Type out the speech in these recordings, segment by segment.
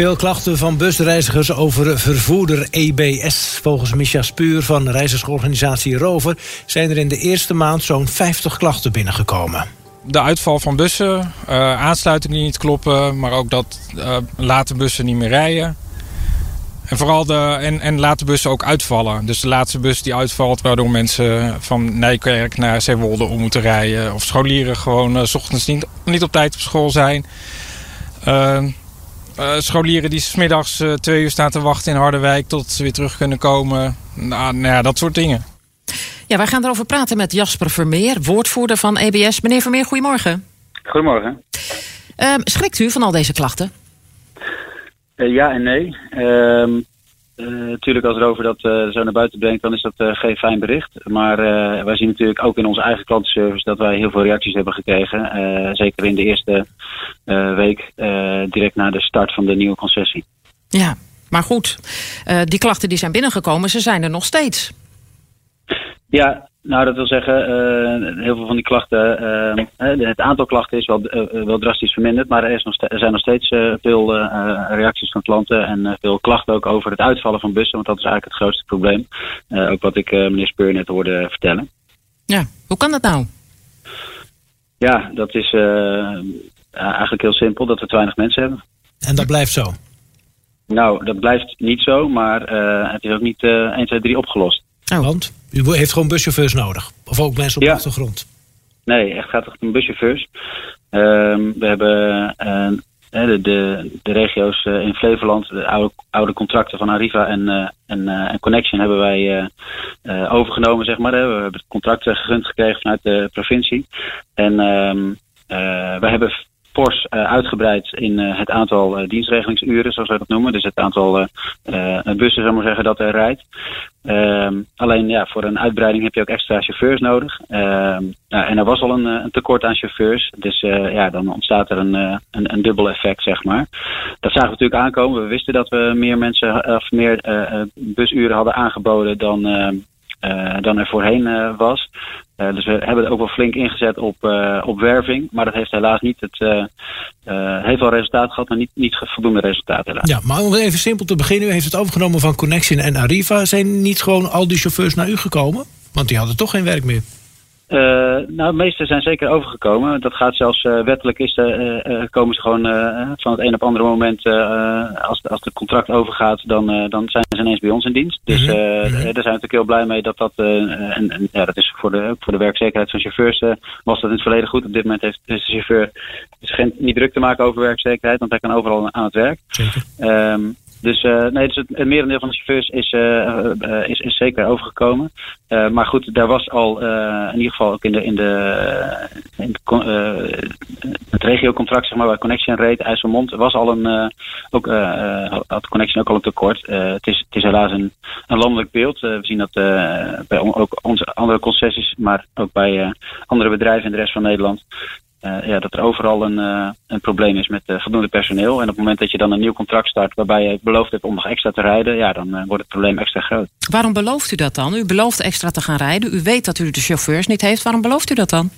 Veel klachten van busreizigers over vervoerder EBS. Volgens Micha Spuur van reizigersorganisatie Rover... zijn er in de eerste maand zo'n 50 klachten binnengekomen. De uitval van bussen, uh, aansluitingen die niet kloppen... maar ook dat uh, late bussen niet meer rijden. En vooral de, en, en laten bussen ook uitvallen. Dus de laatste bus die uitvalt, waardoor mensen van Nijkerk naar Zeewolde om moeten rijden. Of scholieren gewoon uh, s ochtends niet, niet op tijd op school zijn. Uh, scholieren die smiddags uh, twee uur staan te wachten in Harderwijk tot ze weer terug kunnen komen. Nou, nou ja, dat soort dingen. Ja, wij gaan erover praten met Jasper Vermeer, woordvoerder van EBS. Meneer Vermeer, goedemorgen. Goedemorgen. Uh, schrikt u van al deze klachten? Uh, ja en nee. Uh, natuurlijk, als Rover dat zo naar buiten brengt, dan is dat geen fijn bericht. Maar wij zien natuurlijk ook in onze eigen klantenservice dat wij heel veel reacties hebben gekregen. zeker in de eerste week, direct na de start van de nieuwe concessie. Ja, maar goed, die klachten die zijn binnengekomen, ze zijn er nog steeds. Ja, nou, dat wil zeggen, uh, heel veel van die klachten, uh, het aantal klachten is wel, uh, wel drastisch verminderd, maar er, is nog er zijn nog steeds veel reacties van klanten en veel klachten ook over het uitvallen van bussen, want dat is eigenlijk het grootste probleem. ook wat ik meneer Speur net hoorde vertellen. Ja, hoe kan dat nou? Ja, dat is eigenlijk heel simpel, dat we te weinig mensen hebben. En dat blijft zo? Nou, dat blijft niet zo, maar het is ook niet 1, 2, 3 opgelost. Oh. Want u heeft gewoon buschauffeurs nodig? Of ook mensen op ja. de achtergrond? Nee, echt gaat het om buschauffeurs. Um, we hebben uh, de, de, de, regio's uh, in Flevoland, de oude, oude contracten van Arriva en, uh, en, en Connection hebben wij overgenomen, zeg maar. We hebben het contract gegund gekregen vanuit de provincie. En um, we hebben fors uh, uitgebreid in uh, het aantal uh, dienstregelingsuren, zoals wij dat noemen. Dus het aantal bussen, zou maar zeggen, dat er rijdt. Ehm, alleen ja, voor een uitbreiding heb je ook extra chauffeurs nodig. Ehm, nou, en er was al een, een, tekort aan chauffeurs. Dus ja, dan ontstaat er een, een, een, dubbel effect, zeg maar. Dat zagen we natuurlijk aankomen. We wisten dat we meer mensen of meer busuren hadden aangeboden dan, dan er voorheen was. Uh, dus we hebben er ook wel flink ingezet op, op werving. Maar dat heeft helaas niet het. Uh, heeft wel resultaat gehad, maar niet, niet voldoende resultaat helaas. Ja, maar om even simpel te beginnen. U heeft het overgenomen van Connection en Arriva. Zijn niet gewoon al die chauffeurs naar u gekomen? Want die hadden toch geen werk meer. Uh, nou, de meeste zijn zeker overgekomen. Dat gaat zelfs uh, wettelijk is de, uh, komen ze gewoon van het een op andere moment, als, als het contract overgaat, dan, dan zijn ze ineens bij ons in dienst. Dus mm -hmm. daar zijn we natuurlijk heel blij mee dat dat, en, en, ja, dat is voor de, voor de werkzekerheid van chauffeurs was dat in het verleden goed. Op dit moment heeft de chauffeur is geen, niet druk te maken over werkzekerheid, want hij kan overal aan het werk. Zeker. Um, dus uh, nee, dus het, het merendeel van de chauffeurs is, uh, is, is zeker overgekomen. maar goed, daar was al in ieder geval ook in, de, in, de, in het regiocontract, zeg maar, waar Connection reed, IJsselmond, was al een, ook, had Connection ook al een tekort. het, is, het is helaas een, een landelijk beeld. we zien dat bij ook onze andere concessies, maar ook bij andere bedrijven in de rest van Nederland. Uh, ja, dat er overal een, uh, een probleem is met uh, voldoende personeel. En op het moment dat je dan een nieuw contract start waarbij je beloofd hebt om nog extra te rijden, ja, dan wordt het probleem extra groot. Waarom belooft u dat dan? U belooft extra te gaan rijden. U weet dat u de chauffeurs niet heeft. Waarom belooft u dat dan?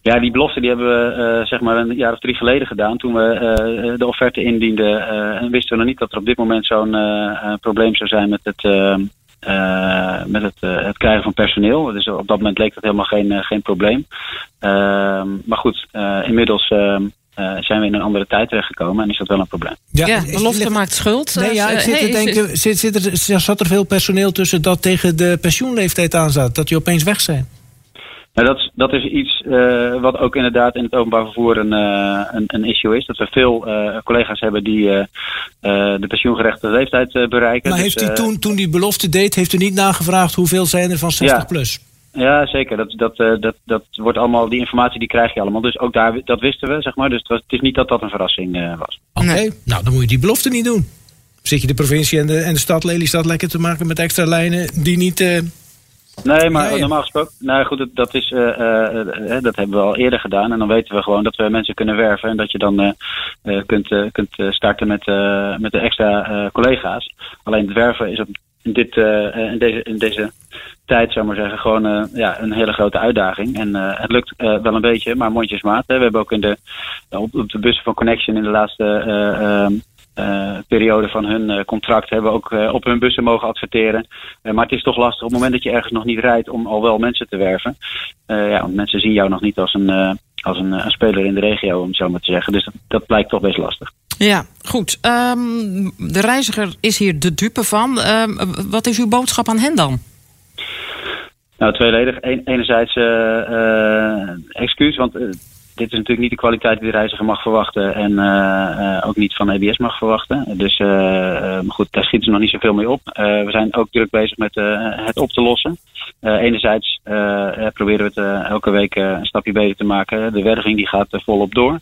Ja, die belofte die hebben we zeg maar een jaar of drie geleden gedaan. Toen we de offerte indienden, en wisten we nog niet dat er op dit moment zo'n probleem zou zijn met het uh, met het, uh, het, krijgen van personeel. Dus op dat moment leek dat helemaal geen, uh, geen probleem. maar goed, inmiddels zijn we in een andere tijd terechtgekomen en is dat wel een probleem. Ja, ja belofte maakt schuld. Nee, ja, ik zit hey, te denken, zit, zit er, zat er veel personeel tussen dat tegen de pensioenleeftijd aan zat? Dat die opeens weg zijn? Nou, dat, dat is iets uh, wat ook inderdaad in het openbaar vervoer een, uh, een, een, issue is. Dat we veel uh, collega's hebben die de pensioengerechte leeftijd bereiken. Maar heeft dus, u toen, toen die belofte deed, heeft u niet nagevraagd hoeveel zijn er van 60 ja. plus? Ja, zeker. Dat, dat, dat, dat wordt allemaal, die informatie die krijg je allemaal. Dus ook daar, dat wisten we, zeg maar. Dus het, was, het is niet dat dat een verrassing was. Oké, okay. nou dan moet je die belofte niet doen. Zit je de provincie en de, en de stad Lelystad lekker te maken met extra lijnen die niet Nee, maar nee, normaal gesproken, nou goed, dat, is, uh, uh, dat hebben we al eerder gedaan. En dan weten we gewoon dat we mensen kunnen werven en dat je dan uh, kunt, kunt starten met, met de extra collega's. Alleen het werven is op dit, in, deze, in deze tijd, zou maar zeggen, gewoon ja, een hele grote uitdaging. En het lukt wel een beetje, maar mondjesmaat. Hè. We hebben ook in de, op, op de bussen van Connection in de laatste periode van hun contract hebben we ook op hun bussen mogen adverteren. maar het is toch lastig op het moment dat je ergens nog niet rijdt om al wel mensen te werven. ja, want mensen zien jou nog niet als een, als een, een, speler in de regio, om het zo maar te zeggen. Dus dat, dat blijkt toch best lastig. Ja, goed. Ehm, de reiziger is hier de dupe van. Ehm, wat is uw boodschap aan hen dan? Nou, tweeledig. enerzijds excuus, want dit is natuurlijk niet de kwaliteit die de reiziger mag verwachten en ook niet van EBS mag verwachten. Dus goed, daar schieten ze nog niet zoveel mee op. we zijn ook druk bezig met het op te lossen. enerzijds proberen we het elke week een stapje beter te maken. De werving die gaat volop door.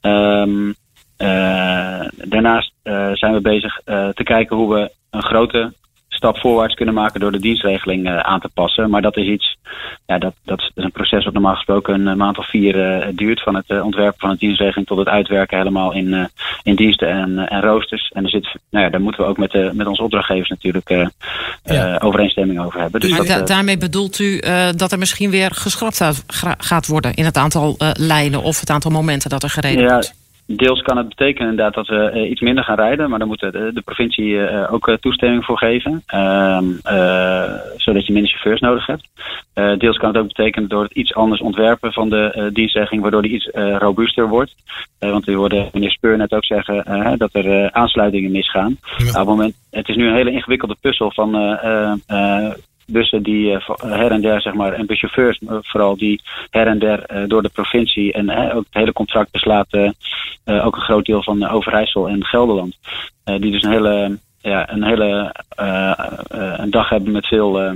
Um, daarnaast zijn we bezig te kijken hoe we een grote stap voorwaarts kunnen maken door de dienstregeling uh, aan te passen. Maar dat is iets, ja, dat, dat is een proces wat normaal gesproken een maand of vier uh, duurt. Van het uh, ontwerpen van een dienstregeling tot het uitwerken helemaal in, in diensten en, en roosters. En er zit, nou ja, daar moeten we ook met, de, met onze opdrachtgevers natuurlijk ja. overeenstemming over hebben. Dus dat, daarmee bedoelt u dat er misschien weer geschrapt gaat worden in het aantal lijnen of het aantal momenten dat er gereden ja, wordt? Deels kan het betekenen inderdaad dat we uh, iets minder gaan rijden, maar daar moet de, de provincie uh, ook uh, toestemming voor geven, ehm, zodat je minder chauffeurs nodig hebt. deels kan het ook betekenen door het iets anders ontwerpen van de dienstzegging, waardoor die iets robuuster wordt. want we hoorden meneer Speur net ook zeggen dat er aansluitingen misgaan. Ja. Nou, op het, moment, het is nu een hele ingewikkelde puzzel van bussen die eh, her en der, zeg maar, en buschauffeurs eh, vooral, die her en der eh, door de provincie en ook het hele contract beslaat ook een groot deel van Overijssel en Gelderland. die dus een hele, ja, een hele een dag hebben met veel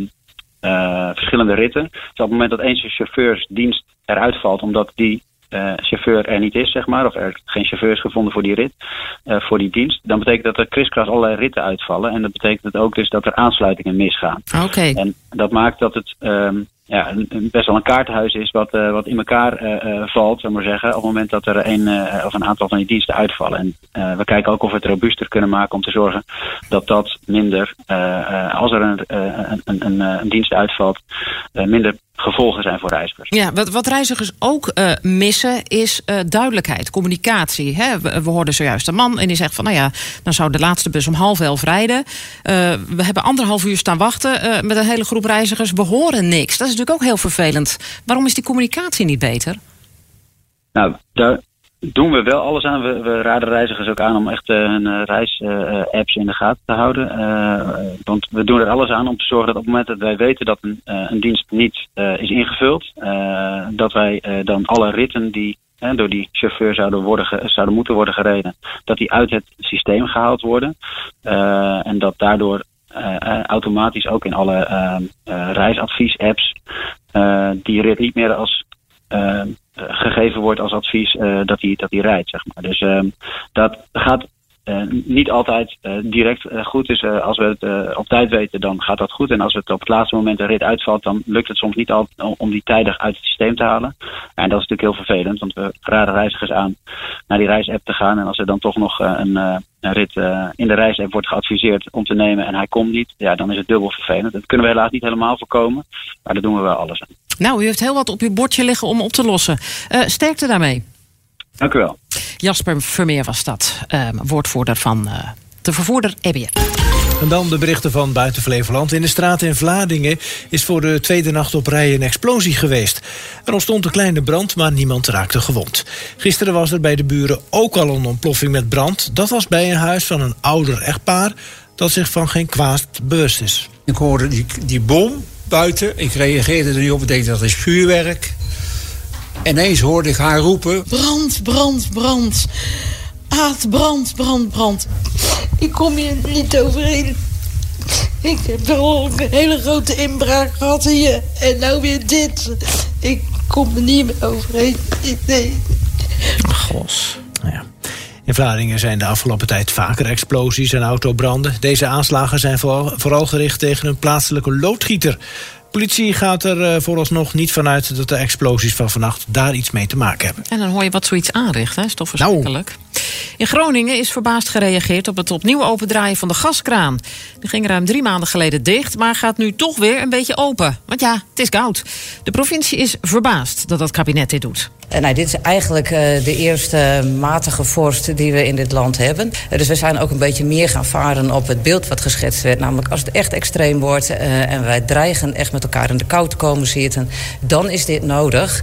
verschillende ritten. Dus op het moment dat eens een chauffeursdienst eruit valt, omdat die uh, chauffeur er niet is, zeg maar, of er geen chauffeur is gevonden voor die rit, uh, voor die dienst, dan betekent dat er kriskras allerlei ritten uitvallen. En dat betekent ook dus dat er aansluitingen misgaan. Oké. En dat maakt dat het um, ja, een, best wel een kaartenhuis is wat, uh, wat in elkaar uh, valt, zou maar zeggen, op het moment dat er een of een aantal van die diensten uitvallen. En we kijken ook of we het robuuster kunnen maken om te zorgen dat dat minder, als er een, een, een, een, dienst uitvalt, minder gevolgen zijn voor reizigers. Ja, wat, wat reizigers ook uh, missen is uh, duidelijkheid, communicatie. Hè? We, we, hoorden zojuist een man en die zegt van... nou ja, dan zou de laatste bus om half elf rijden. Uh, we hebben anderhalf uur staan wachten met een hele groep reizigers. We horen niks. Dat is natuurlijk ook heel vervelend. Waarom is die communicatie niet beter? Nou, daar doen we wel alles aan. We, we raden reizigers ook aan om echt uh, hun uh, reis-apps uh, in de gaten te houden. want we doen er alles aan om te zorgen dat op het moment dat wij weten dat een, een dienst niet is ingevuld, dat wij dan alle ritten die door die chauffeur zouden, worden zouden moeten worden gereden, dat die uit het systeem gehaald worden. en dat daardoor automatisch ook in alle reisadvies-apps die rit niet meer als gegeven wordt als advies uh, dat hij dat rijdt, zeg maar. Dus uh, dat gaat uh, niet altijd uh, direct goed. Dus als we het op tijd weten, dan gaat dat goed. En als het op het laatste moment een rit uitvalt, dan lukt het soms niet altijd om die tijdig uit het systeem te halen. En dat is natuurlijk heel vervelend, want we raden reizigers aan naar die reisapp te gaan. En als er dan toch nog een, een rit in de reisapp wordt geadviseerd om te nemen en hij komt niet, ja, dan is het dubbel vervelend. Dat kunnen we helaas niet helemaal voorkomen, maar daar doen we wel alles aan. Nou, u heeft heel wat op uw bordje liggen om op te lossen. sterkte daarmee. Dank u wel. Jasper Vermeer was dat, uh, woordvoerder van uh, de vervoerder EBN. En dan de berichten van buiten Flevoland. In de straat in Vlaardingen is voor de tweede nacht op rij een explosie geweest. Er ontstond een kleine brand, maar niemand raakte gewond. Gisteren was er bij de buren ook al een ontploffing met brand. Dat was bij een huis van een ouder echtpaar dat zich van geen kwaad bewust is. Ik hoorde die, die bom buiten. Ik reageerde er niet op. Ik denk dat is vuurwerk. Ineens hoorde ik haar roepen... Brand, brand, brand. Aad, brand, brand, brand. Ik kom hier niet overheen. Ik heb wel een hele grote inbraak gehad hier. En nou weer dit. Ik kom er niet meer overheen. Nee. Gos. Nou ja. In Vlaardingen zijn de afgelopen tijd vaker explosies en autobranden. Deze aanslagen zijn vooral, gericht tegen een plaatselijke loodgieter politie gaat er uh, vooralsnog niet vanuit dat de explosies van vannacht daar iets mee te maken hebben. En dan hoor je wat zoiets aanricht, hè? is toch verschrikkelijk? In Groningen is verbaasd gereageerd op het opnieuw opendraaien van de gaskraan. Die ging ruim drie maanden geleden dicht, maar gaat nu toch weer een beetje open. Want ja, het is koud. De provincie is verbaasd dat het kabinet dit doet. Uh, nou, dit is eigenlijk uh, de eerste matige vorst die we in dit land hebben. Uh, dus we zijn ook een beetje meer gaan varen op het beeld wat geschetst werd. Namelijk als het echt extreem wordt en wij dreigen echt met elkaar in de kou te komen zitten... dan is dit nodig.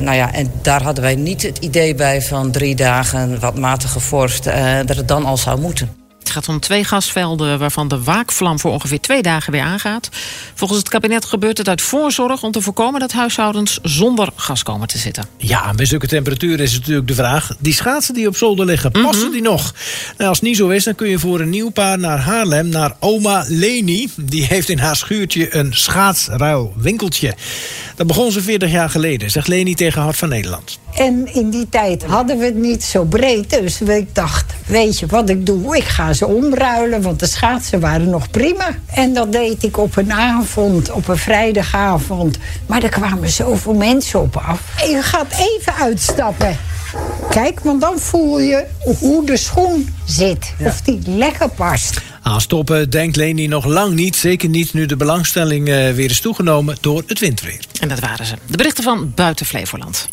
nou ja, en daar hadden wij niet het idee bij van drie dagen matige vorst... dat het dan al zou moeten. Het gaat om twee gasvelden waarvan de waakvlam voor ongeveer twee dagen weer aangaat. Volgens het kabinet gebeurt het uit voorzorg om te voorkomen dat huishoudens zonder gas komen te zitten. Ja, bij zulke temperaturen is natuurlijk de vraag: die schaatsen die op zolder liggen, passen mm -hmm. die nog? Nou, als het niet zo is, dan kun je voor een nieuw paar naar Haarlem, naar oma Leni. Die heeft in haar schuurtje een schaatsruilwinkeltje. Dat begon ze 40 jaar geleden, zegt Leni tegen Hart van Nederland. En in die tijd hadden we het niet zo breed. Dus ik dacht, weet je wat ik doe? Ik ga ze omruilen, want de schaatsen waren nog prima. En dat deed ik op een avond, op een vrijdagavond. Maar er kwamen zoveel mensen op af. Je gaat even uitstappen. Kijk, want dan voel je hoe de schoen zit. Ja. Of die lekker past. Aan stoppen denkt Leni nog lang niet. Zeker niet nu de belangstelling uh, weer is toegenomen door het windweer. En dat waren ze. De berichten van Buiten Flevoland.